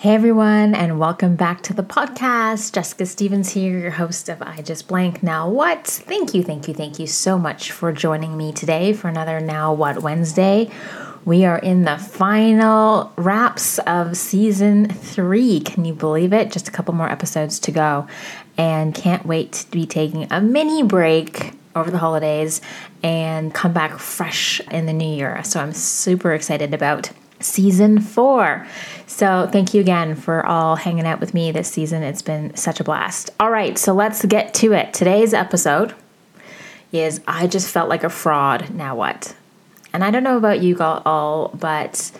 Hey everyone, and welcome back to the podcast. Jessica Stevens here, your host of I Just Blank Now What. Thank you, thank you, thank you so much for joining me today for another Now What Wednesday. We are in the final wraps of season three. Can you believe it? Just a couple more episodes to go, and can't wait to be taking a mini break over the holidays and come back fresh in the new year. So I'm super excited about season four. So, thank you again for all hanging out with me this season. It's been such a blast. All right, so let's get to it. Today's episode is I just felt like a fraud. Now what? And I don't know about you all, but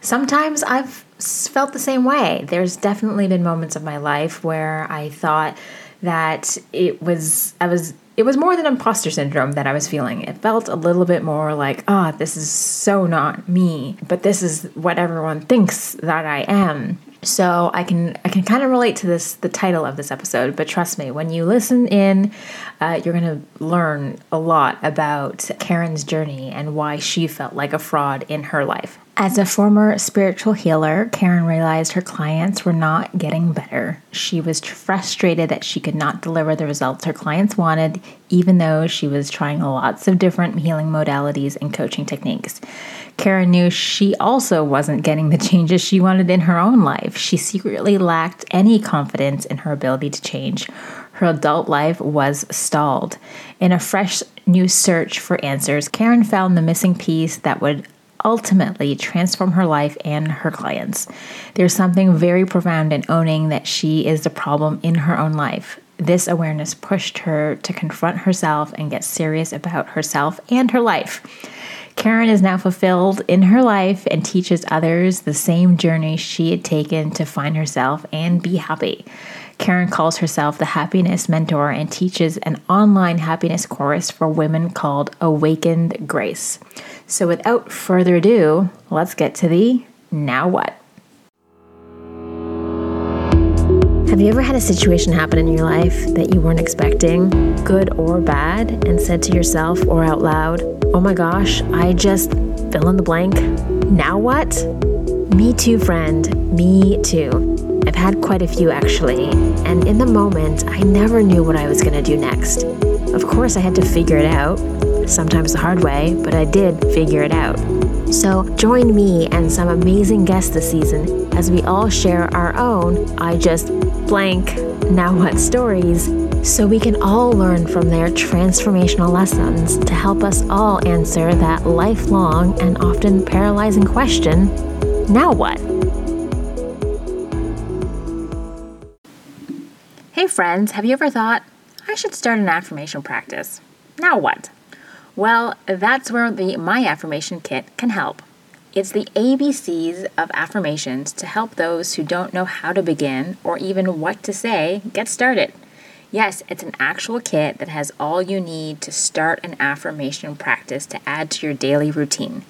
sometimes I've felt the same way. There's definitely been moments of my life where I thought that it was, I was it was more than imposter syndrome that I was feeling. It felt a little bit more like, ah, oh, this is so not me, but this is what everyone thinks that I am. So I can I can kind of relate to this the title of this episode, but trust me, when you listen in, uh, you're gonna learn a lot about Karen's journey and why she felt like a fraud in her life. As a former spiritual healer, Karen realized her clients were not getting better. She was frustrated that she could not deliver the results her clients wanted, even though she was trying lots of different healing modalities and coaching techniques. Karen knew she also wasn't getting the changes she wanted in her own life. She secretly lacked any confidence in her ability to change. Her adult life was stalled. In a fresh new search for answers, Karen found the missing piece that would ultimately transform her life and her clients. There's something very profound in owning that she is the problem in her own life. This awareness pushed her to confront herself and get serious about herself and her life. Karen is now fulfilled in her life and teaches others the same journey she had taken to find herself and be happy. Karen calls herself the happiness mentor and teaches an online happiness course for women called Awakened Grace. So, without further ado, let's get to the now what. Have you ever had a situation happen in your life that you weren't expecting, good or bad, and said to yourself or out loud, Oh my gosh, I just fill in the blank. Now what? Me too, friend. Me too. I've had quite a few actually, and in the moment, I never knew what I was going to do next. Of course, I had to figure it out, sometimes the hard way, but I did figure it out. So join me and some amazing guests this season as we all share our own I just blank now what stories so we can all learn from their transformational lessons to help us all answer that lifelong and often paralyzing question now what? Friends, have you ever thought, I should start an affirmation practice? Now what? Well, that's where the My Affirmation Kit can help. It's the ABCs of affirmations to help those who don't know how to begin or even what to say get started. Yes, it's an actual kit that has all you need to start an affirmation practice to add to your daily routine.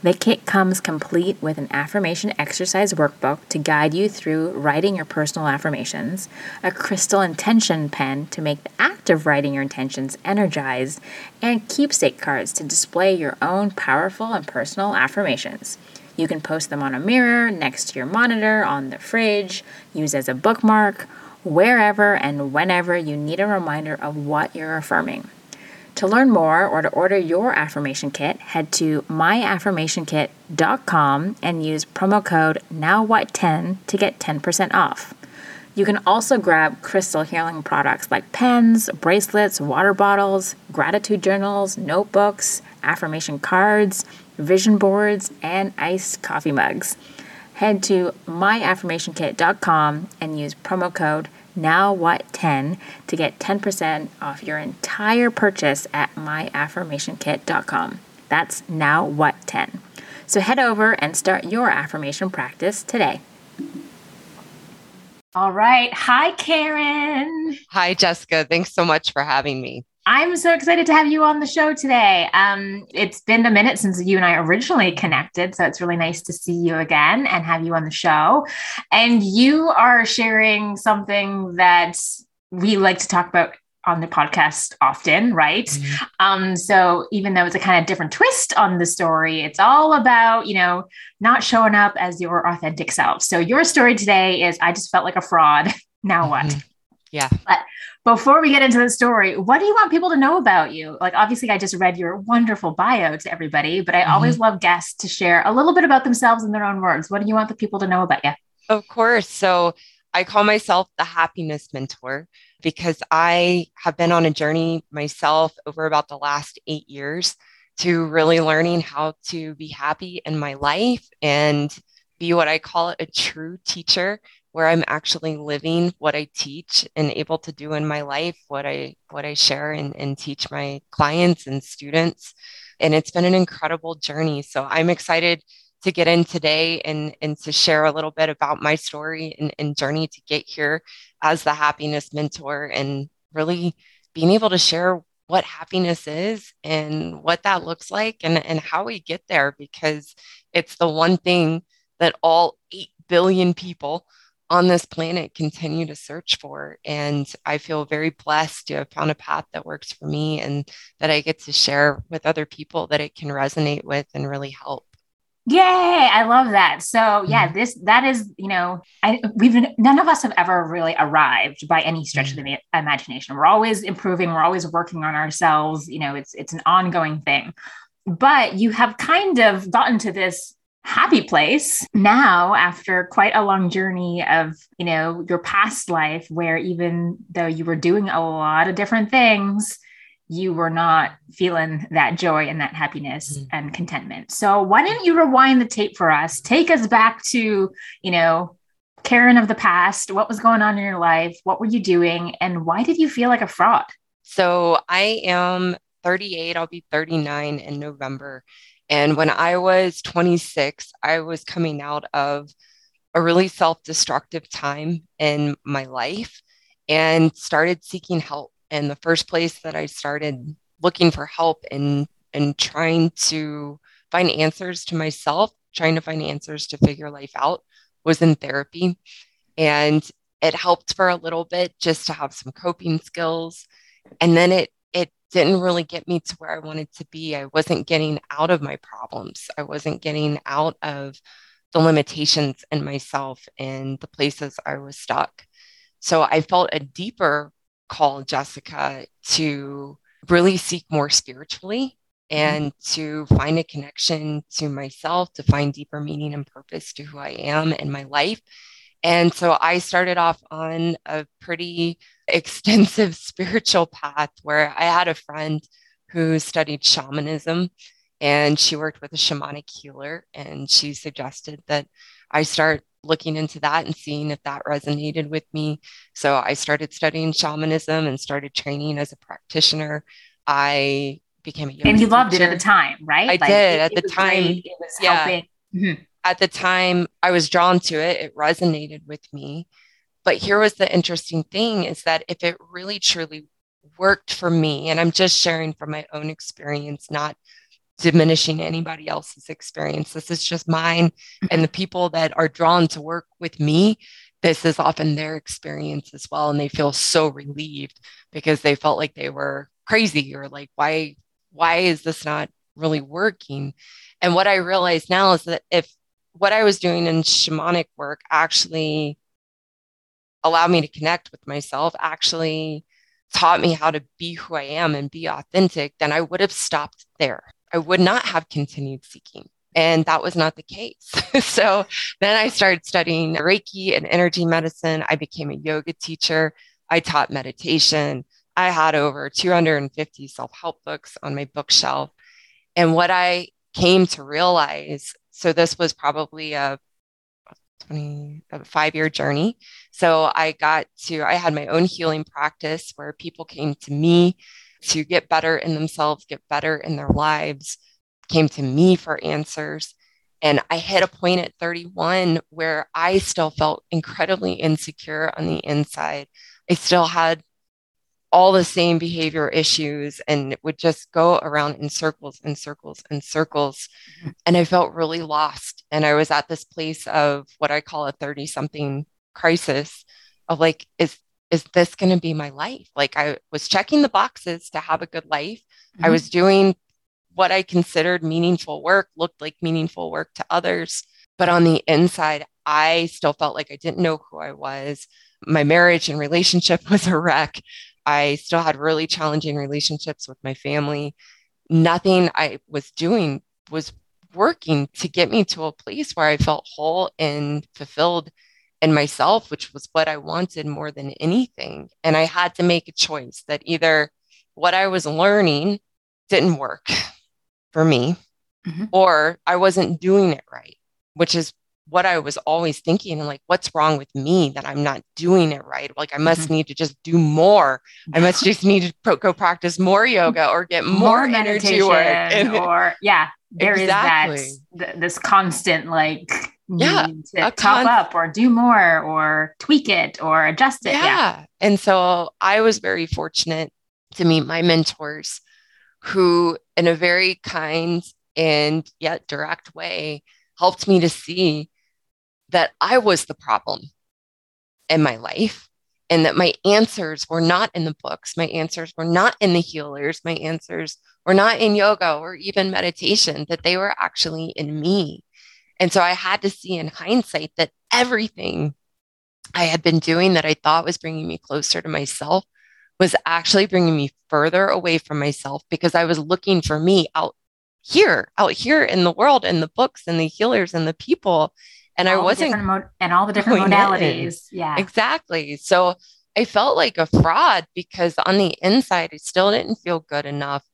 The kit comes complete with an affirmation exercise workbook to guide you through writing your personal affirmations, a crystal intention pen to make the act of writing your intentions energized, and keepsake cards to display your own powerful and personal affirmations. You can post them on a mirror, next to your monitor, on the fridge, use as a bookmark, wherever and whenever you need a reminder of what you're affirming. To learn more or to order your affirmation kit, head to myaffirmationkit.com and use promo code NOWWHAT10 to get 10% off. You can also grab crystal healing products like pens, bracelets, water bottles, gratitude journals, notebooks, affirmation cards, vision boards, and iced coffee mugs. Head to myaffirmationkit.com and use promo code now what 10 to get 10% off your entire purchase at myaffirmationkit.com. That's now what 10. So head over and start your affirmation practice today. All right. Hi, Karen. Hi, Jessica. Thanks so much for having me. I'm so excited to have you on the show today. Um, it's been a minute since you and I originally connected, so it's really nice to see you again and have you on the show. And you are sharing something that we like to talk about on the podcast often, right? Mm-hmm. Um, so even though it's a kind of different twist on the story, it's all about, you know, not showing up as your authentic self. So your story today is I just felt like a fraud. now what? Mm-hmm. Yeah. But before we get into the story, what do you want people to know about you? Like, obviously, I just read your wonderful bio to everybody, but I mm-hmm. always love guests to share a little bit about themselves in their own words. What do you want the people to know about you? Of course. So, I call myself the happiness mentor because I have been on a journey myself over about the last eight years to really learning how to be happy in my life and be what I call a true teacher where I'm actually living what I teach and able to do in my life what I what I share and, and teach my clients and students. And it's been an incredible journey. So I'm excited to get in today and, and to share a little bit about my story and, and journey to get here as the happiness mentor and really being able to share what happiness is and what that looks like and, and how we get there because it's the one thing that all 8 billion people on this planet continue to search for. And I feel very blessed to have found a path that works for me and that I get to share with other people that it can resonate with and really help. Yay, I love that. So yeah, mm-hmm. this that is, you know, I we've none of us have ever really arrived by any stretch mm-hmm. of the imagination. We're always improving, we're always working on ourselves, you know, it's it's an ongoing thing. But you have kind of gotten to this happy place now after quite a long journey of you know your past life where even though you were doing a lot of different things you were not feeling that joy and that happiness mm-hmm. and contentment. So why don't you rewind the tape for us? Take us back to you know karen of the past. What was going on in your life? What were you doing? And why did you feel like a fraud? So i am 38 i'll be 39 in november and when I was 26, I was coming out of a really self destructive time in my life and started seeking help. And the first place that I started looking for help and, and trying to find answers to myself, trying to find answers to figure life out was in therapy. And it helped for a little bit just to have some coping skills. And then it didn't really get me to where I wanted to be. I wasn't getting out of my problems. I wasn't getting out of the limitations in myself and the places I was stuck. So I felt a deeper call, Jessica, to really seek more spiritually mm-hmm. and to find a connection to myself, to find deeper meaning and purpose to who I am in my life. And so I started off on a pretty extensive spiritual path where I had a friend who studied shamanism and she worked with a shamanic healer. And she suggested that I start looking into that and seeing if that resonated with me. So I started studying shamanism and started training as a practitioner. I became a yoga and you loved it at the time, right? I like, did it, at the time. Great. It was yeah. helping. Mm-hmm at the time I was drawn to it, it resonated with me. But here was the interesting thing is that if it really truly worked for me, and I'm just sharing from my own experience, not diminishing anybody else's experience. This is just mine. Mm-hmm. And the people that are drawn to work with me, this is often their experience as well. And they feel so relieved because they felt like they were crazy or like, why, why is this not really working? And what I realize now is that if what I was doing in shamanic work actually allowed me to connect with myself, actually taught me how to be who I am and be authentic, then I would have stopped there. I would not have continued seeking. And that was not the case. so then I started studying Reiki and energy medicine. I became a yoga teacher. I taught meditation. I had over 250 self help books on my bookshelf. And what I came to realize so this was probably a 20 uh, a five year journey. So i got to i had my own healing practice where people came to me to get better in themselves get better in their lives came to me for answers. And i hit a point at 31 where i still felt incredibly insecure on the inside. I still had all the same behavior issues and it would just go around in circles and circles and circles. Mm-hmm. And I felt really lost. And I was at this place of what I call a 30 something crisis of like, is is this going to be my life? Like I was checking the boxes to have a good life. Mm-hmm. I was doing what I considered meaningful work, looked like meaningful work to others. But on the inside, I still felt like I didn't know who I was. My marriage and relationship was a wreck. I still had really challenging relationships with my family. Nothing I was doing was working to get me to a place where I felt whole and fulfilled in myself, which was what I wanted more than anything. And I had to make a choice that either what I was learning didn't work for me mm-hmm. or I wasn't doing it right, which is what I was always thinking like, what's wrong with me that I'm not doing it right? Like, I must mm-hmm. need to just do more. I must just need to pro- go practice more yoga or get more, more meditation work. or yeah, there exactly. is that th- this constant like yeah, to top up or do more or tweak it or adjust it. Yeah. yeah. And so I was very fortunate to meet my mentors who, in a very kind and yet direct way, helped me to see that I was the problem in my life and that my answers were not in the books. My answers were not in the healers. My answers were not in yoga or even meditation, that they were actually in me. And so I had to see in hindsight that everything I had been doing that I thought was bringing me closer to myself was actually bringing me further away from myself because I was looking for me out here, out here in the world, in the books and the healers and the people and all I wasn't mo- and all the different modalities. In. Yeah, exactly. So I felt like a fraud because on the inside, I still didn't feel good enough.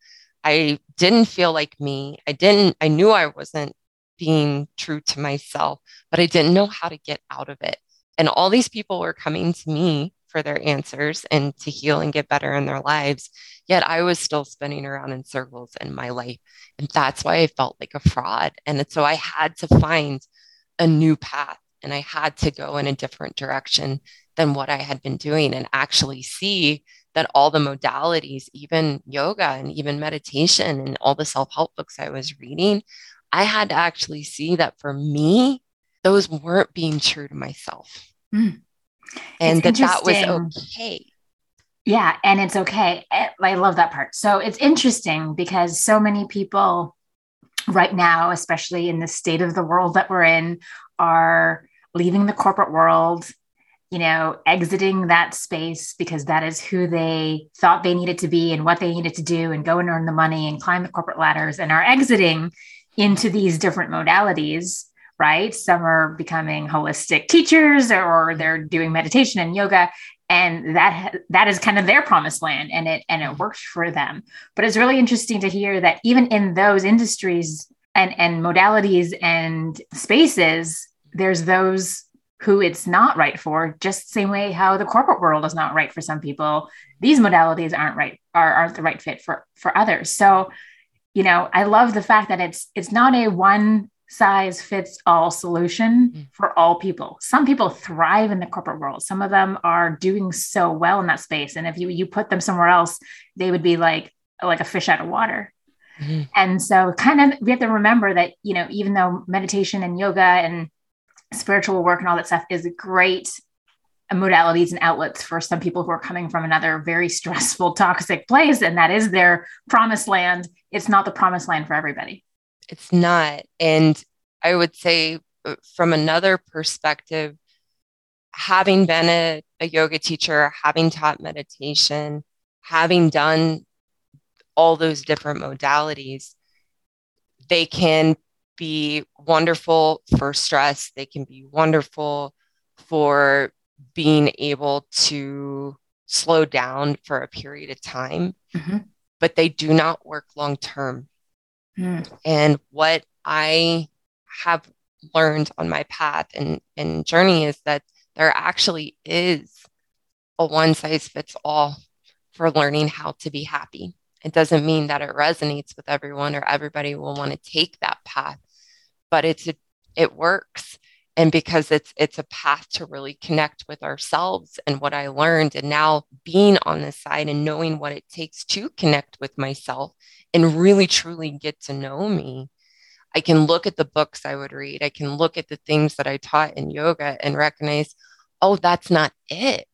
I didn't feel like me. I didn't. I knew I wasn't being true to myself, but I didn't know how to get out of it. And all these people were coming to me for their answers and to heal and get better in their lives. Yet I was still spinning around in circles in my life. And that's why I felt like a fraud. And so I had to find a new path and I had to go in a different direction than what I had been doing and actually see that all the modalities, even yoga and even meditation and all the self help books I was reading, I had to actually see that for me, those weren't being true to myself. Mm. And that that was okay. Yeah. And it's okay. I love that part. So it's interesting because so many people right now, especially in the state of the world that we're in, are leaving the corporate world, you know, exiting that space because that is who they thought they needed to be and what they needed to do and go and earn the money and climb the corporate ladders and are exiting into these different modalities right? Some are becoming holistic teachers or they're doing meditation and yoga and that that is kind of their promised land and it and it mm-hmm. works for them. But it's really interesting to hear that even in those industries and and modalities and spaces there's those who it's not right for just the same way how the corporate world is not right for some people. These modalities aren't right are, aren't the right fit for for others. So you know i love the fact that it's it's not a one size fits all solution mm. for all people. Some people thrive in the corporate world. Some of them are doing so well in that space. And if you you put them somewhere else, they would be like like a fish out of water. Mm-hmm. And so kind of we have to remember that, you know, even though meditation and yoga and spiritual work and all that stuff is great modalities and outlets for some people who are coming from another very stressful, toxic place, and that is their promised land. It's not the promised land for everybody it's not. And I would say, uh, from another perspective, having been a, a yoga teacher, having taught meditation, having done all those different modalities, they can be wonderful for stress. They can be wonderful for being able to slow down for a period of time, mm-hmm. but they do not work long term. Mm. And what I have learned on my path and, and journey is that there actually is a one size fits all for learning how to be happy. It doesn't mean that it resonates with everyone or everybody will want to take that path, but it's a, it works and because it's it's a path to really connect with ourselves and what i learned and now being on this side and knowing what it takes to connect with myself and really truly get to know me i can look at the books i would read i can look at the things that i taught in yoga and recognize oh that's not it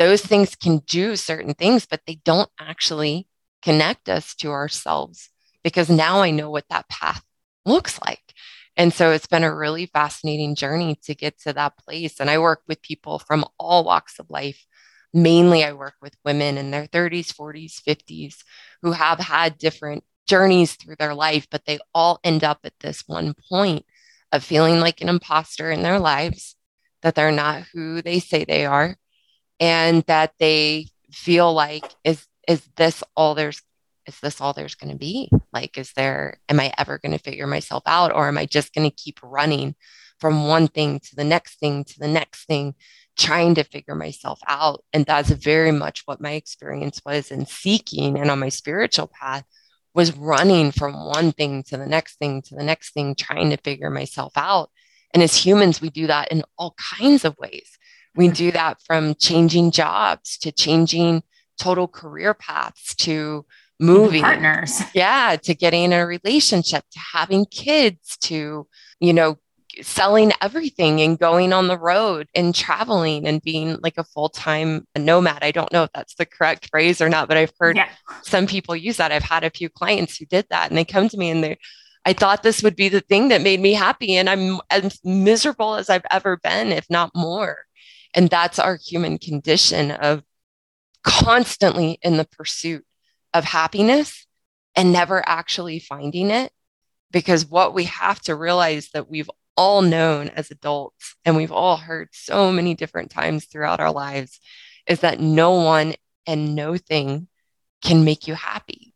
those things can do certain things, but they don't actually connect us to ourselves because now I know what that path looks like. And so it's been a really fascinating journey to get to that place. And I work with people from all walks of life. Mainly, I work with women in their 30s, 40s, 50s who have had different journeys through their life, but they all end up at this one point of feeling like an imposter in their lives, that they're not who they say they are, and that they feel like is is this all there's is this all there's going to be? Like is there am i ever going to figure myself out or am i just going to keep running from one thing to the next thing to the next thing trying to figure myself out? And that's very much what my experience was in seeking and on my spiritual path was running from one thing to the next thing to the next thing trying to figure myself out. And as humans we do that in all kinds of ways. We mm-hmm. do that from changing jobs to changing total career paths to moving partners. Yeah, to getting in a relationship, to having kids, to, you know, selling everything and going on the road and traveling and being like a full-time nomad. I don't know if that's the correct phrase or not, but I've heard yeah. some people use that. I've had a few clients who did that and they come to me and they I thought this would be the thing that made me happy and I'm as miserable as I've ever been, if not more. And that's our human condition of constantly in the pursuit of happiness and never actually finding it. Because what we have to realize that we've all known as adults and we've all heard so many different times throughout our lives is that no one and no thing can make you happy.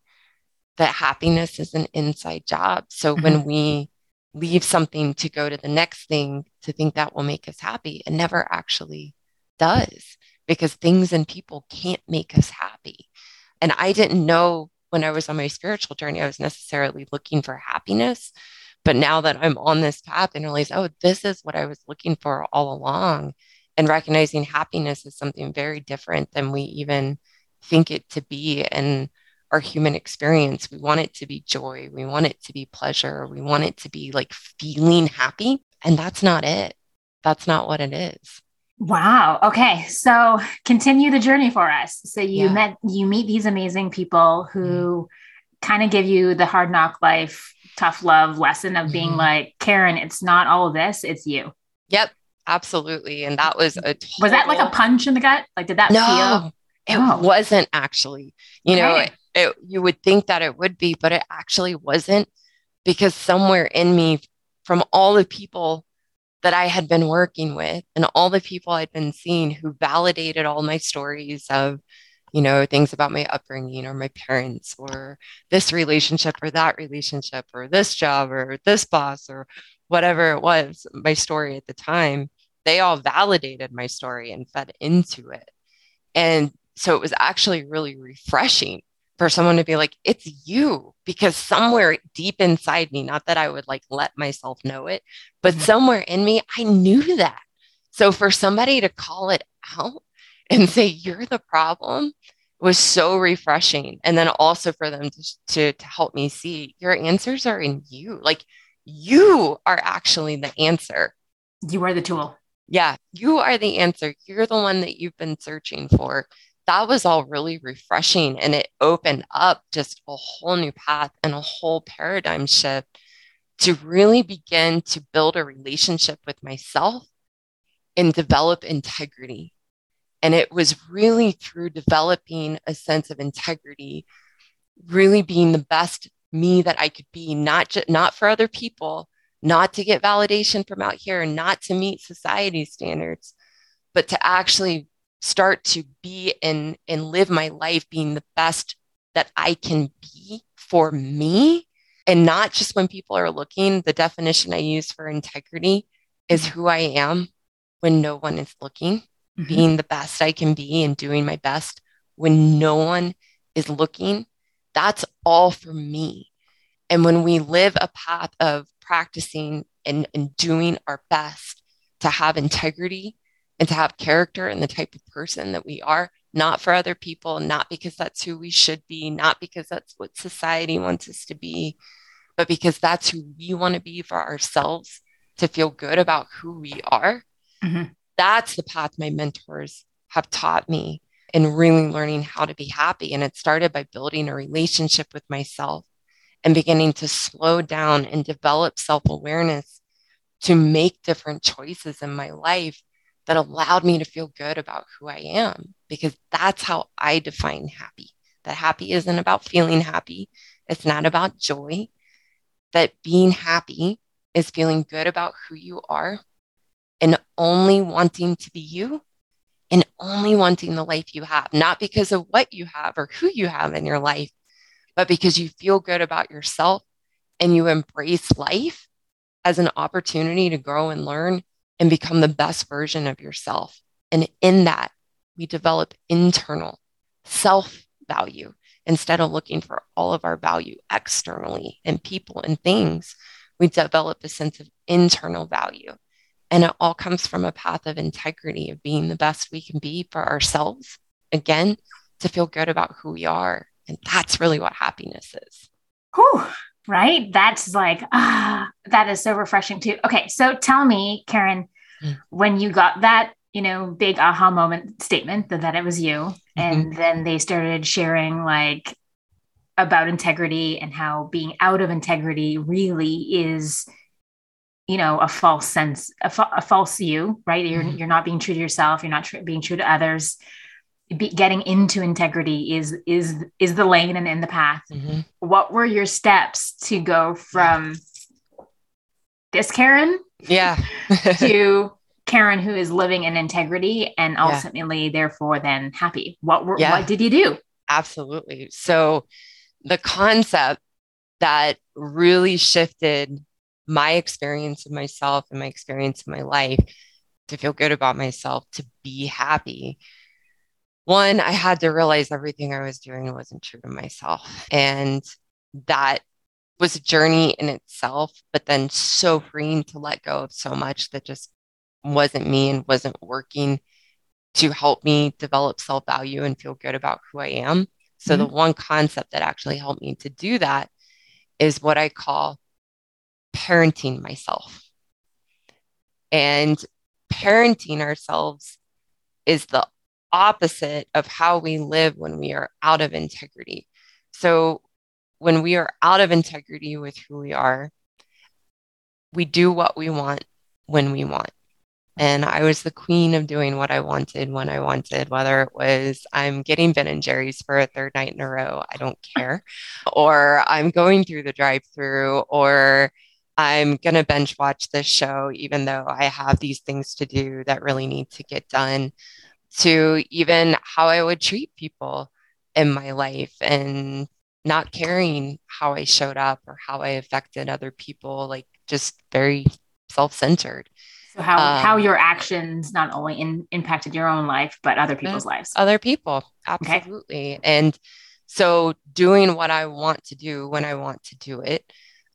That happiness is an inside job. So mm-hmm. when we leave something to go to the next thing to think that will make us happy, it never actually does because things and people can't make us happy. And I didn't know when I was on my spiritual journey, I was necessarily looking for happiness. But now that I'm on this path and realize, oh, this is what I was looking for all along, and recognizing happiness is something very different than we even think it to be in our human experience. We want it to be joy, we want it to be pleasure, we want it to be like feeling happy. And that's not it. That's not what it is. Wow. Okay. So continue the journey for us. So you yeah. met, you meet these amazing people who mm-hmm. kind of give you the hard knock life, tough love lesson of being mm-hmm. like, Karen, it's not all of this, it's you. Yep. Absolutely. And that was a total... was that like a punch in the gut? Like, did that no, feel? It oh. wasn't actually. You okay. know, it, it, you would think that it would be, but it actually wasn't because somewhere in me, from all the people that I had been working with and all the people I'd been seeing who validated all my stories of, you know, things about my upbringing or my parents or this relationship or that relationship or this job or this boss or whatever it was, my story at the time, they all validated my story and fed into it. And so it was actually really refreshing for someone to be like, it's you, because somewhere deep inside me, not that I would like let myself know it, but mm-hmm. somewhere in me, I knew that. So for somebody to call it out and say, you're the problem was so refreshing. And then also for them to, to, to help me see your answers are in you. Like you are actually the answer. You are the tool. Yeah, you are the answer. You're the one that you've been searching for that was all really refreshing and it opened up just a whole new path and a whole paradigm shift to really begin to build a relationship with myself and develop integrity. And it was really through developing a sense of integrity, really being the best me that I could be, not just not for other people, not to get validation from out here, not to meet society standards, but to actually start to be and and live my life being the best that I can be for me and not just when people are looking the definition I use for integrity is mm-hmm. who I am when no one is looking mm-hmm. being the best I can be and doing my best when no one is looking that's all for me and when we live a path of practicing and, and doing our best to have integrity and to have character and the type of person that we are, not for other people, not because that's who we should be, not because that's what society wants us to be, but because that's who we want to be for ourselves to feel good about who we are. Mm-hmm. That's the path my mentors have taught me in really learning how to be happy. And it started by building a relationship with myself and beginning to slow down and develop self awareness to make different choices in my life that allowed me to feel good about who I am, because that's how I define happy. That happy isn't about feeling happy, it's not about joy. That being happy is feeling good about who you are and only wanting to be you and only wanting the life you have, not because of what you have or who you have in your life, but because you feel good about yourself and you embrace life as an opportunity to grow and learn and become the best version of yourself. And in that, we develop internal self value instead of looking for all of our value externally in people and things. We develop a sense of internal value. And it all comes from a path of integrity, of being the best we can be for ourselves. Again, to feel good about who we are. And that's really what happiness is. Whew, right? That's like, ah, that is so refreshing too. Okay. So tell me, Karen, mm. when you got that, you know, big aha moment statement that, that it was you, mm-hmm. and then they started sharing like about integrity and how being out of integrity really is you know a false sense a, fa- a false you right you're mm-hmm. you're not being true to yourself you're not tr- being true to others Be, getting into integrity is is is the lane and in the path mm-hmm. what were your steps to go from this karen yeah to karen who is living in integrity and ultimately yeah. therefore then happy what were yeah. what did you do absolutely so the concept that really shifted my experience of myself and my experience of my life to feel good about myself, to be happy. One, I had to realize everything I was doing wasn't true to myself. And that was a journey in itself, but then so freeing to let go of so much that just wasn't me and wasn't working to help me develop self value and feel good about who I am. So, mm-hmm. the one concept that actually helped me to do that is what I call parenting myself. And parenting ourselves is the opposite of how we live when we are out of integrity. So, when we are out of integrity with who we are, we do what we want when we want. And I was the queen of doing what I wanted when I wanted, whether it was I'm getting Ben and Jerry's for a third night in a row, I don't care, or I'm going through the drive through, or I'm going to binge watch this show, even though I have these things to do that really need to get done, to even how I would treat people in my life and not caring how I showed up or how I affected other people, like just very self centered. So how um, how your actions not only in, impacted your own life but other people's lives. Other people, absolutely. Okay. And so doing what I want to do when I want to do it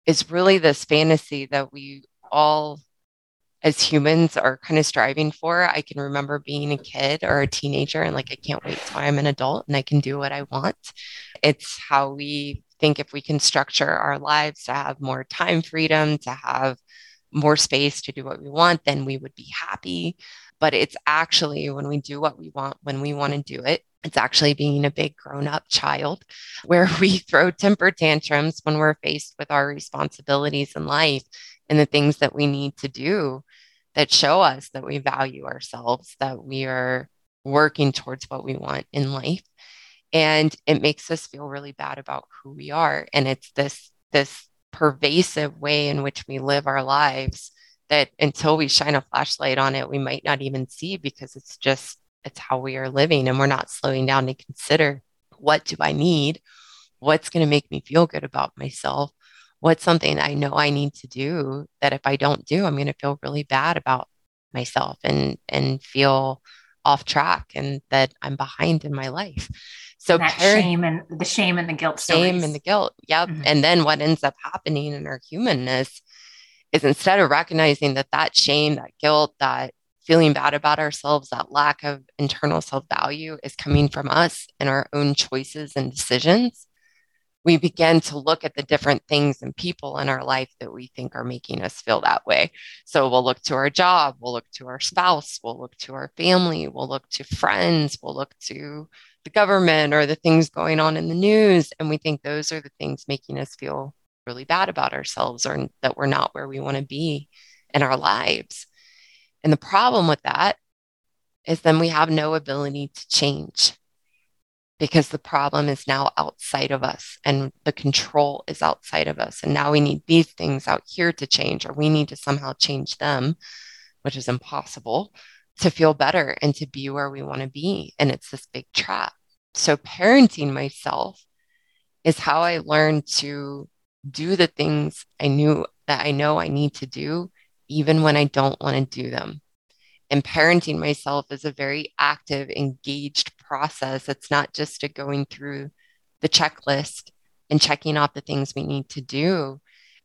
is really this fantasy that we all as humans are kind of striving for. I can remember being a kid or a teenager and like I can't wait till I'm an adult and I can do what I want. It's how we think if we can structure our lives to have more time freedom, to have more space to do what we want, then we would be happy. But it's actually when we do what we want, when we want to do it, it's actually being a big grown up child where we throw temper tantrums when we're faced with our responsibilities in life and the things that we need to do that show us that we value ourselves, that we are working towards what we want in life. And it makes us feel really bad about who we are. And it's this, this pervasive way in which we live our lives that until we shine a flashlight on it, we might not even see because it's just, it's how we are living and we're not slowing down to consider what do I need? What's going to make me feel good about myself? What's something I know I need to do that if I don't do, I'm going to feel really bad about myself and and feel off track and that I'm behind in my life. So that parent, shame and the shame and the guilt. Shame stories. and the guilt. Yep. Mm-hmm. And then what ends up happening in our humanness is instead of recognizing that that shame, that guilt, that feeling bad about ourselves, that lack of internal self value is coming from us and our own choices and decisions, we begin to look at the different things and people in our life that we think are making us feel that way. So we'll look to our job, we'll look to our spouse, we'll look to our family, we'll look to friends, we'll look to the government or the things going on in the news. And we think those are the things making us feel really bad about ourselves or that we're not where we want to be in our lives. And the problem with that is then we have no ability to change because the problem is now outside of us and the control is outside of us. And now we need these things out here to change, or we need to somehow change them, which is impossible to feel better and to be where we want to be. And it's this big trap. So, parenting myself is how I learned to do the things I knew that I know I need to do, even when I don't want to do them and parenting myself is a very active, engaged process. It's not just a going through the checklist and checking off the things we need to do.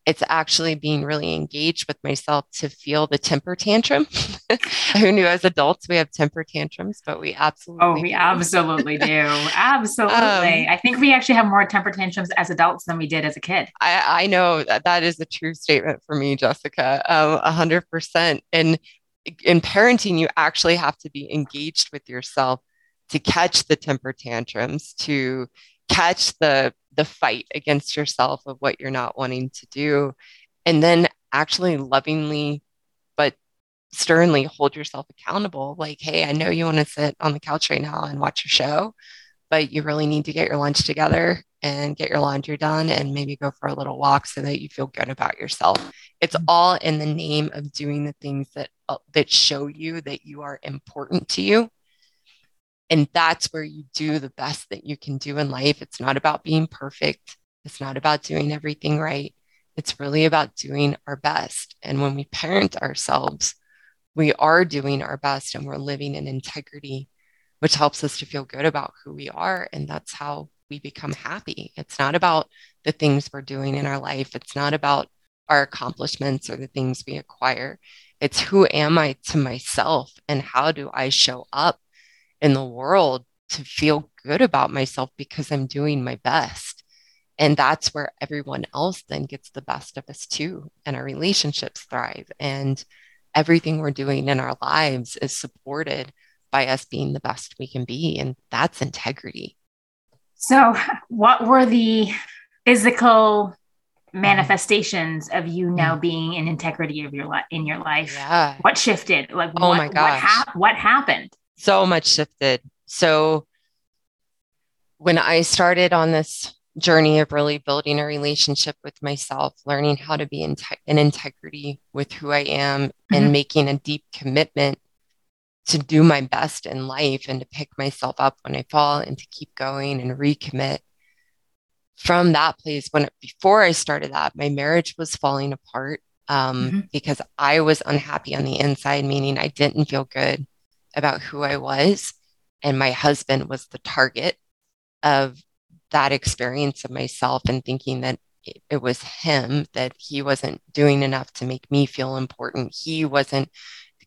It's actually being really engaged with myself to feel the temper tantrum. Who knew as adults we have temper tantrums, but we absolutely Oh, we do. absolutely do. Absolutely. Um, I think we actually have more temper tantrums as adults than we did as a kid. I, I know that that is a true statement for me, Jessica. Um, a hundred percent. And in parenting, you actually have to be engaged with yourself to catch the temper tantrums, to catch the the fight against yourself of what you're not wanting to do, and then actually lovingly but sternly hold yourself accountable. Like, hey, I know you want to sit on the couch right now and watch a show, but you really need to get your lunch together and get your laundry done and maybe go for a little walk so that you feel good about yourself. It's mm-hmm. all in the name of doing the things that Uh, that show you that you are important to you. And that's where you do the best that you can do in life. It's not about being perfect. It's not about doing everything right. It's really about doing our best. And when we parent ourselves, we are doing our best and we're living in integrity, which helps us to feel good about who we are. And that's how we become happy. It's not about the things we're doing in our life. It's not about our accomplishments or the things we acquire. It's who am I to myself and how do I show up in the world to feel good about myself because I'm doing my best. And that's where everyone else then gets the best of us too. And our relationships thrive. And everything we're doing in our lives is supported by us being the best we can be. And that's integrity. So, what were the physical manifestations of you now mm. being in integrity of your life in your life? Yeah. What shifted? Like, oh what, my gosh, what, ha- what happened? So much shifted. So, when I started on this journey of really building a relationship with myself, learning how to be in, te- in integrity with who I am, mm-hmm. and making a deep commitment to do my best in life and to pick myself up when I fall and to keep going and recommit. From that place, when before I started that, my marriage was falling apart um, mm-hmm. because I was unhappy on the inside, meaning I didn't feel good about who I was. And my husband was the target of that experience of myself and thinking that it, it was him, that he wasn't doing enough to make me feel important. He wasn't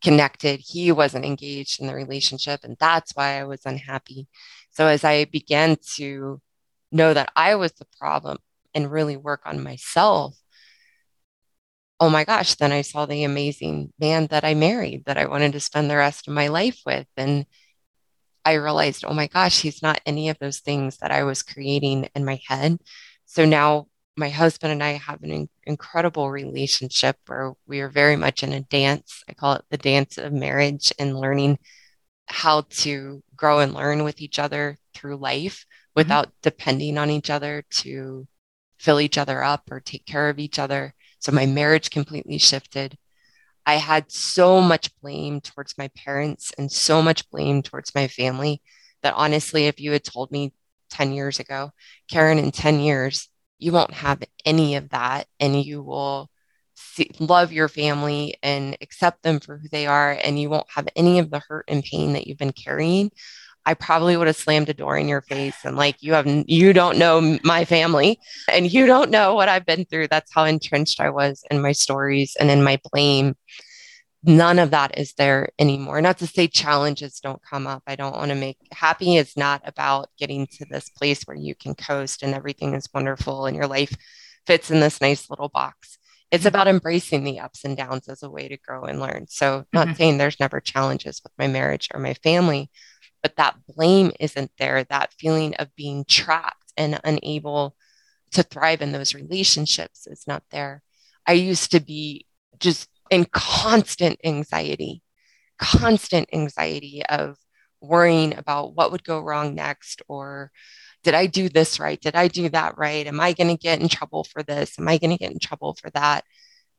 connected. He wasn't engaged in the relationship. And that's why I was unhappy. So as I began to know that I was the problem and really work on myself, oh my gosh, then I saw the amazing man that I married that I wanted to spend the rest of my life with. And I realized, oh my gosh, he's not any of those things that I was creating in my head. So now my husband and I have an incredible relationship where we are very much in a dance. I call it the dance of marriage and learning how to grow and learn with each other through life mm-hmm. without mm-hmm. depending on each other to fill each other up or take care of each other. So my marriage completely shifted. I had so much blame towards my parents and so much blame towards my family that honestly, if you had told me 10 years ago, Karen, in 10 years, you won't have any of that and you will love your family and accept them for who they are and you won't have any of the hurt and pain that you've been carrying i probably would have slammed a door in your face and like you have you don't know my family and you don't know what i've been through that's how entrenched i was in my stories and in my blame none of that is there anymore. Not to say challenges don't come up. I don't want to make happy is not about getting to this place where you can coast and everything is wonderful and your life fits in this nice little box. It's mm-hmm. about embracing the ups and downs as a way to grow and learn. So, not mm-hmm. saying there's never challenges with my marriage or my family, but that blame isn't there. That feeling of being trapped and unable to thrive in those relationships is not there. I used to be just in constant anxiety, constant anxiety of worrying about what would go wrong next or did I do this right? Did I do that right? Am I going to get in trouble for this? Am I going to get in trouble for that?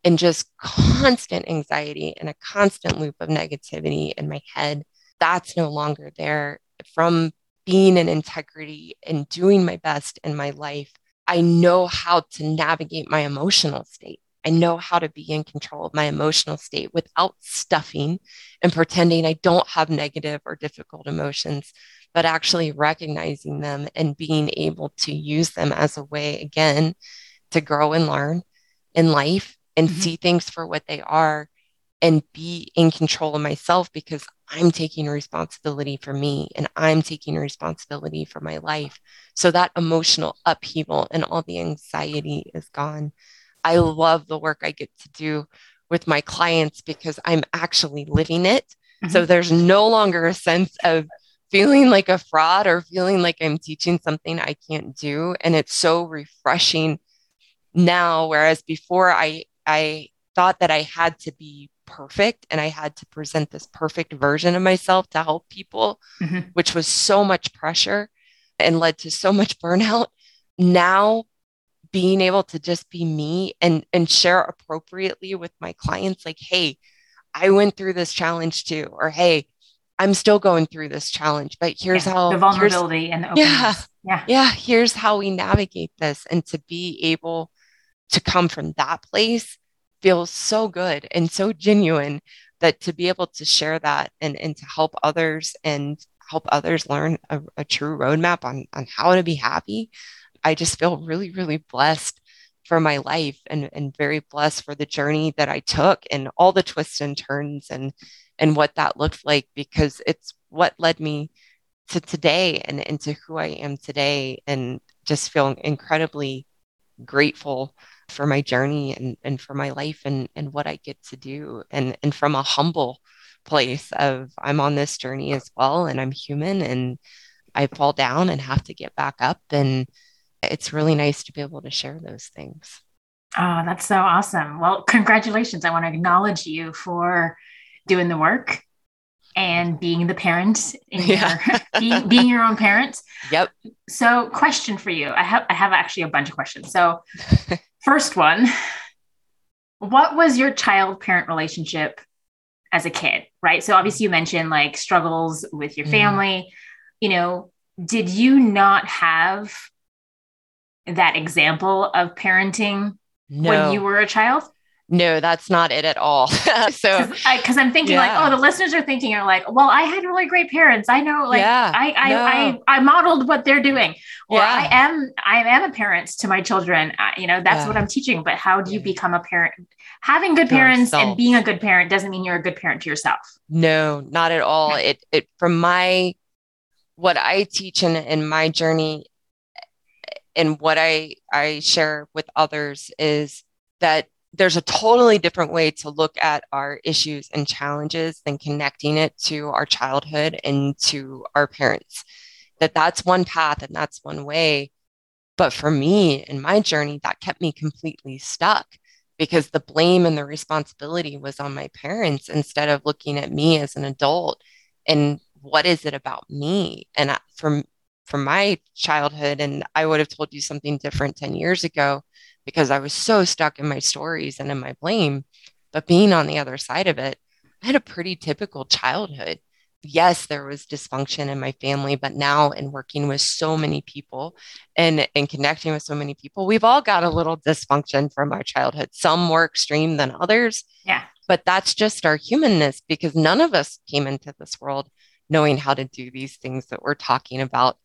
And just constant anxiety and a constant loop of negativity in my head. That's no longer there. From being in integrity and doing my best in my life, I know how to navigate my emotional state. I know how to be in control of my emotional state without stuffing and pretending I don't have negative or difficult emotions, but actually recognizing them and being able to use them as a way, again, to grow and learn in life and mm-hmm. see things for what they are and be in control of myself because I'm taking responsibility for me and I'm taking responsibility for my life. So that emotional upheaval and all the anxiety is gone. I love the work I get to do with my clients because I'm actually living it. Mm-hmm. So there's no longer a sense of feeling like a fraud or feeling like I'm teaching something I can't do. And it's so refreshing now. Whereas before I, I thought that I had to be perfect and I had to present this perfect version of myself to help people, mm-hmm. which was so much pressure and led to so much burnout. Now being able to just be me and and share appropriately with my clients like hey i went through this challenge too or hey i'm still going through this challenge but here's yeah, how the vulnerability and the openness. yeah yeah yeah here's how we navigate this and to be able to come from that place feels so good and so genuine that to be able to share that and and to help others and help others learn a, a true roadmap on on how to be happy I just feel really, really blessed for my life and, and very blessed for the journey that I took and all the twists and turns and and what that looked like because it's what led me to today and, into who I am today and just feel incredibly grateful for my journey and, and for my life and, and what I get to do and, and from a humble place of I'm on this journey as well and I'm human and I fall down and have to get back up and it's really nice to be able to share those things. Oh, that's so awesome. Well, congratulations. I want to acknowledge you for doing the work and being the parent yeah. your, being, being your own parent. Yep. So question for you. I have I have actually a bunch of questions. So first one, what was your child parent relationship as a kid? Right. So obviously you mentioned like struggles with your mm-hmm. family. Mm. You know, did you not have that example of parenting no. when you were a child? No, that's not it at all. so, because I'm thinking yeah. like, oh, the listeners are thinking are like, well, I had really great parents. I know, like, yeah, I, I, no. I, I, modeled what they're doing, or yeah. I am, I am a parent to my children. you know, that's what I'm teaching. But how do you become a parent? Having good parents and being a good parent doesn't mean you're a good parent to yourself. No, not at all. It, it, from my, what I teach in in my journey and what I, I share with others is that there's a totally different way to look at our issues and challenges than connecting it to our childhood and to our parents. That that's one path and that's one way. But for me in my journey that kept me completely stuck because the blame and the responsibility was on my parents instead of looking at me as an adult and what is it about me? And for from my childhood and i would have told you something different 10 years ago because i was so stuck in my stories and in my blame. But being on the other side of it i had a pretty typical childhood. Yes there was dysfunction in my family but now in working with so many people and and connecting with so many people we've all got a little dysfunction from our childhood. Some more extreme than others. Yeah. But that's just our humanness because none of us came into this world knowing how to do these things that we're talking about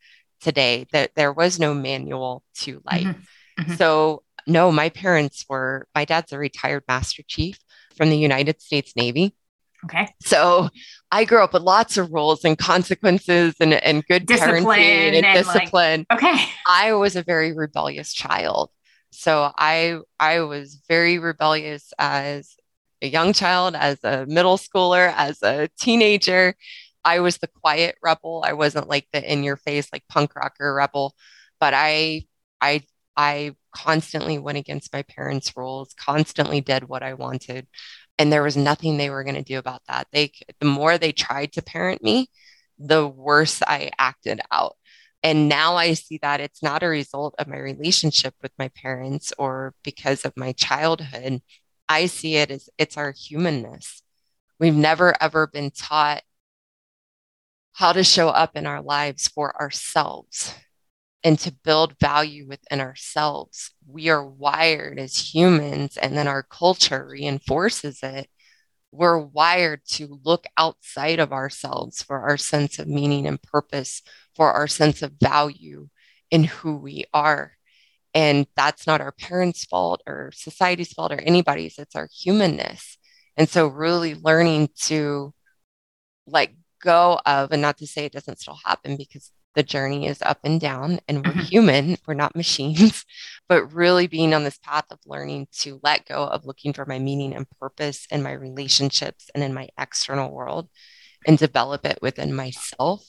today that there was no manual to life. Mm-hmm. Mm-hmm. So, no, my parents were, my dad's a retired master chief from the United States Navy. Okay. So I grew up with lots of rules and consequences and, and good discipline parenting and, and discipline. Like, okay. I was a very rebellious child. So I I was very rebellious as a young child, as a middle schooler, as a teenager. I was the quiet rebel. I wasn't like the in your face like punk rocker rebel, but I I I constantly went against my parents' rules, constantly did what I wanted, and there was nothing they were going to do about that. They the more they tried to parent me, the worse I acted out. And now I see that it's not a result of my relationship with my parents or because of my childhood. I see it as it's our humanness. We've never ever been taught how to show up in our lives for ourselves and to build value within ourselves. We are wired as humans, and then our culture reinforces it. We're wired to look outside of ourselves for our sense of meaning and purpose, for our sense of value in who we are. And that's not our parents' fault or society's fault or anybody's, it's our humanness. And so, really learning to let go of, and not to say it doesn't still happen because the journey is up and down and we're mm-hmm. human we're not machines but really being on this path of learning to let go of looking for my meaning and purpose in my relationships and in my external world and develop it within myself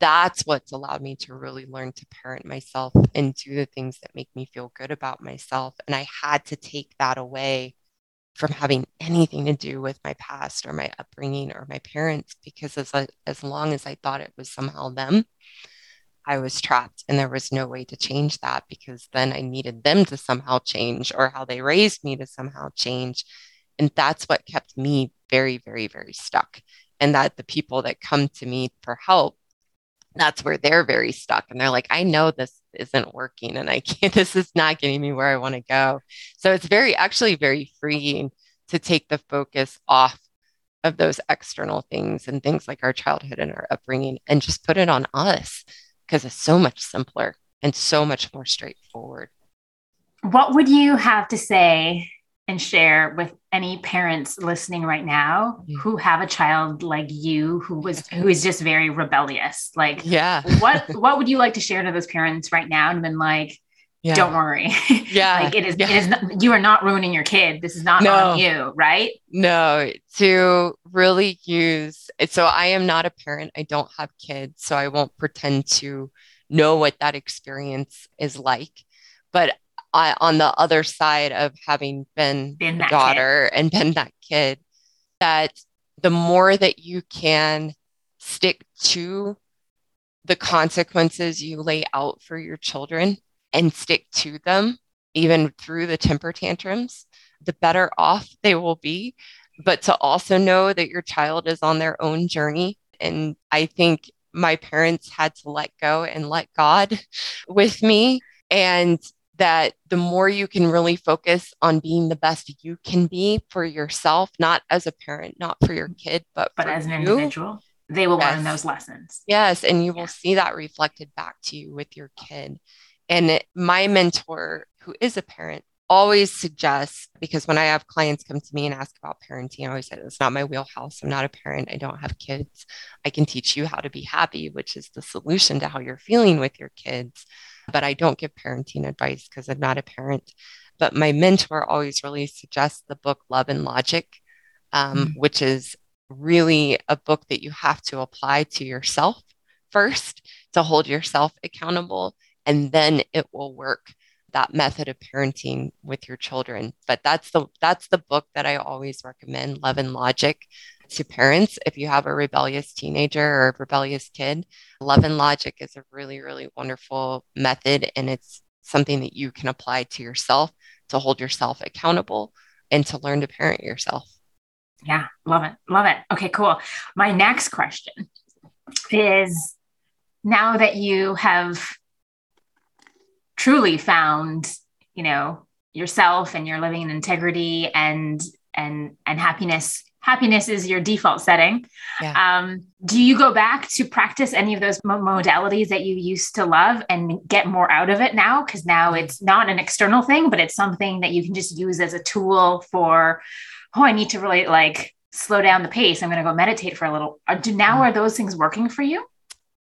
that's what's allowed me to really learn to parent myself and do the things that make me feel good about myself and i had to take that away from having anything to do with my past or my upbringing or my parents because as, as long as I thought it was somehow them, I was trapped and there was no way to change that because then I needed them to somehow change or how they raised me to somehow change. And that's what kept me very, very, very stuck. And that the people that come to me for help, that's where they're very stuck. And they're like, I know this isn't working and I can't, this is not getting me where I want to go. So it's very, actually, very freeing to take the focus off of those external things and things like our childhood and our upbringing and just put it on us because it's so much simpler and so much more straightforward. What would you have to say and share with any parents listening right now who have a child like you who was who is just very rebellious. Like yeah. what what would you like to share to those parents right now? And been like yeah. don't worry. Yeah. Like it is yeah. it is not, you are not ruining your kid. This is not no. on you right? No. To really use so i am not a parent. I don't have kids so i won't pretend to know what that experience is like. But I, on the other side of having been, been a daughter kid. and been that kid, that the more that you can stick to the consequences you lay out for your children and stick to them, even through the temper tantrums, the better off they will be. But to also know that your child is on their own journey. And I think my parents had to let go and let God with me. And that the more you can really focus on being the best you can be for yourself, not as a parent, not for your kid, but, but as an you, individual, they will yes. learn those lessons. Yes. And you will see that reflected back to you with your kid. And it, my mentor, who is a parent, always suggests because when I have clients come to me and ask about parenting, I always say it's not my wheelhouse. I'm not a parent. I don't have kids. I can teach you how to be happy, which is the solution to how you're feeling with your kids but I don't give parenting advice because I'm not a parent. But my mentor always really suggests the book Love and Logic, um, mm-hmm. which is really a book that you have to apply to yourself first to hold yourself accountable, and then it will work that method of parenting with your children but that's the that's the book that i always recommend love and logic to parents if you have a rebellious teenager or a rebellious kid. Love and logic is a really, really wonderful method, and it's something that you can apply to yourself to hold yourself accountable and to learn to parent yourself. Yeah, love it. Love it. Okay, cool. My next question is now that you have truly found, you know, yourself and you're living in integrity and and and happiness happiness is your default setting. Yeah. Um, do you go back to practice any of those modalities that you used to love and get more out of it now? Because now it's not an external thing, but it's something that you can just use as a tool for, oh, I need to really like slow down the pace. I'm going to go meditate for a little. Uh, do now mm-hmm. are those things working for you?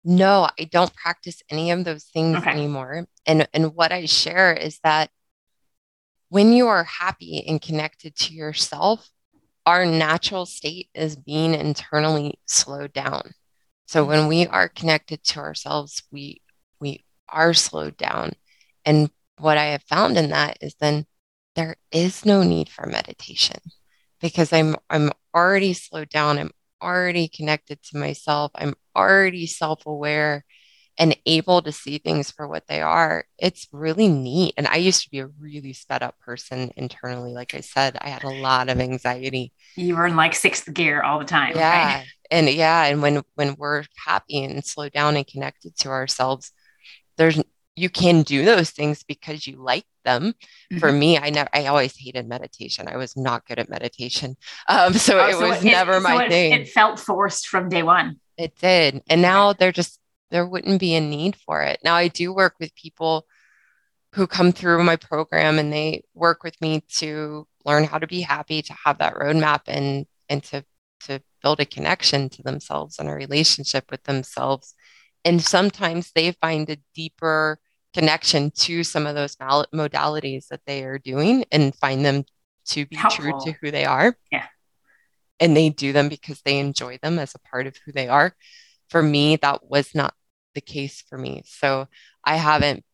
No, I don't practice any of those things okay. anymore. And and what I share is that when you are happy and connected to yourself, our natural state is being internally slowed down. So when we are connected to ourselves, we we are slowed down. And what I have found in that is then there is no need for meditation because I'm I'm already slowed down. I'm already connected to myself. I'm already self-aware and able to see things for what they are. It's really neat. And I used to be a really sped up person internally. Like I said, I had a lot of anxiety. You were in like sixth gear all the time. Yeah. Right? And yeah. And when when we're happy and slowed down and connected to ourselves, there's you can do those things because you like them. Mm-hmm. For me, I never, I always hated meditation. I was not good at meditation. Um, so oh, it so was it, never so my it, thing. It felt forced from day one. It did. And now they're just, there wouldn't be a need for it. Now I do work with people who come through my program and they work with me to learn how to be happy, to have that roadmap and, and to, to build a connection to themselves and a relationship with themselves. And sometimes they find a deeper connection to some of those mal- modalities that they are doing and find them to be Helpful. true to who they are. Yeah. And they do them because they enjoy them as a part of who they are. For me, that was not the case for me. So I haven't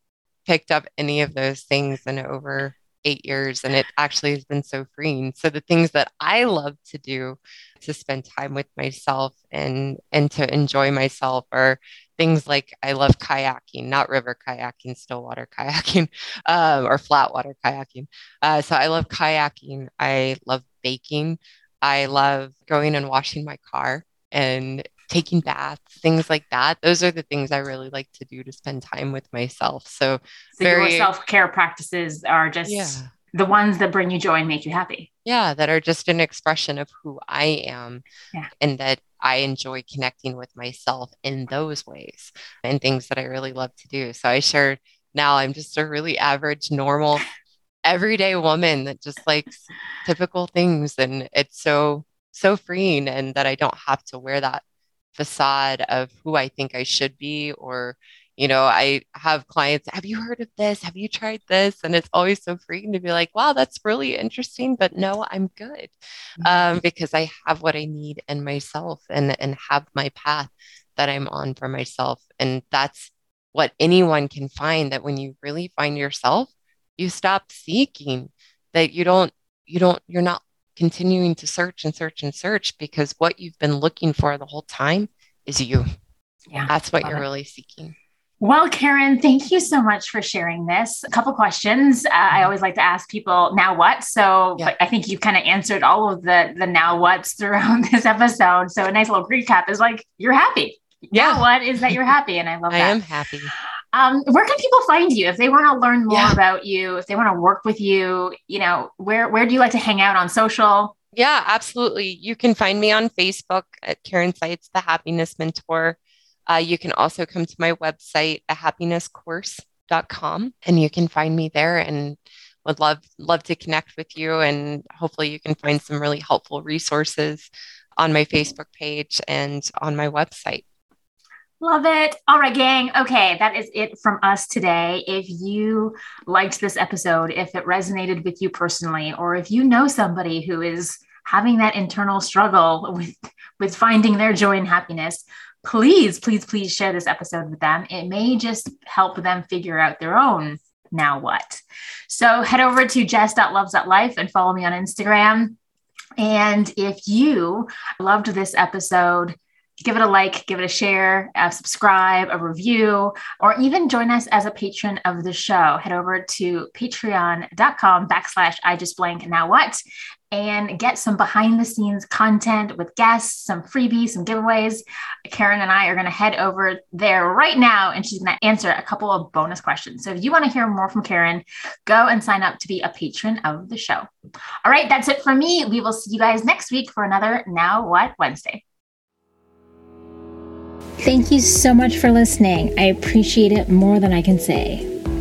picked up any of those things in over eight years and it actually has been so freeing so the things that i love to do to spend time with myself and and to enjoy myself are things like I love kayaking, not river kayaking, still water kayaking, um, or flat water kayaking. Uh, so I love kayaking. I love baking. I love going and washing my car and taking baths, things like that. Those are the things I really like to do to spend time with myself. So, so very, your self care practices are just yeah. the ones that bring you joy and make you happy. Yeah, that are just an expression of who I am, yeah. and that I enjoy connecting with myself in those ways and things that I really love to do. So I share now I'm just a really average, normal, everyday woman that just likes typical things. And it's so, so freeing and that I don't have to wear that facade of who I think I should be or you know, I have clients, have you heard of this? Have you tried this? And it's always so freeing to be like, wow, that's really interesting, but no, I'm good mm-hmm. um, because I have what I need in myself and, and have my path that I'm on for myself. And that's what anyone can find that when you really find yourself, you stop seeking, that you don't, you don't, you're not continuing to search and search and search because what you've been looking for the whole time is you. Yeah. That's what you're it. really seeking. Well, Karen, thank you so much for sharing this. A couple questions. Uh, I always like to ask people, now what? So yeah. I think you kind of answered all of the the now what's throughout this episode. So a nice little recap is like, you're happy. Yeah. Now what is that you're happy? And I love that. I am happy. Um, where can people find you if they want to learn more yeah. about you, if they want to work with you, you know, where, where do you like to hang out on social? Yeah, absolutely. You can find me on Facebook at Karen Seitz, the happiness mentor. Uh, you can also come to my website, a happinesscourse.com, and you can find me there and would love love to connect with you and hopefully you can find some really helpful resources on my Facebook page and on my website. Love it. All right, gang. Okay, that is it from us today. If you liked this episode, if it resonated with you personally, or if you know somebody who is having that internal struggle with with finding their joy and happiness, please, please, please share this episode with them. It may just help them figure out their own now what. So head over to jess.loves.life and follow me on Instagram. And if you loved this episode, give it a like, give it a share, a subscribe, a review, or even join us as a patron of the show. Head over to patreon.com backslash I just blank now what and get some behind the scenes content with guests, some freebies, some giveaways. Karen and I are going to head over there right now and she's going to answer a couple of bonus questions. So if you want to hear more from Karen, go and sign up to be a patron of the show. All right, that's it for me. We will see you guys next week for another Now What Wednesday. Thank you so much for listening. I appreciate it more than I can say.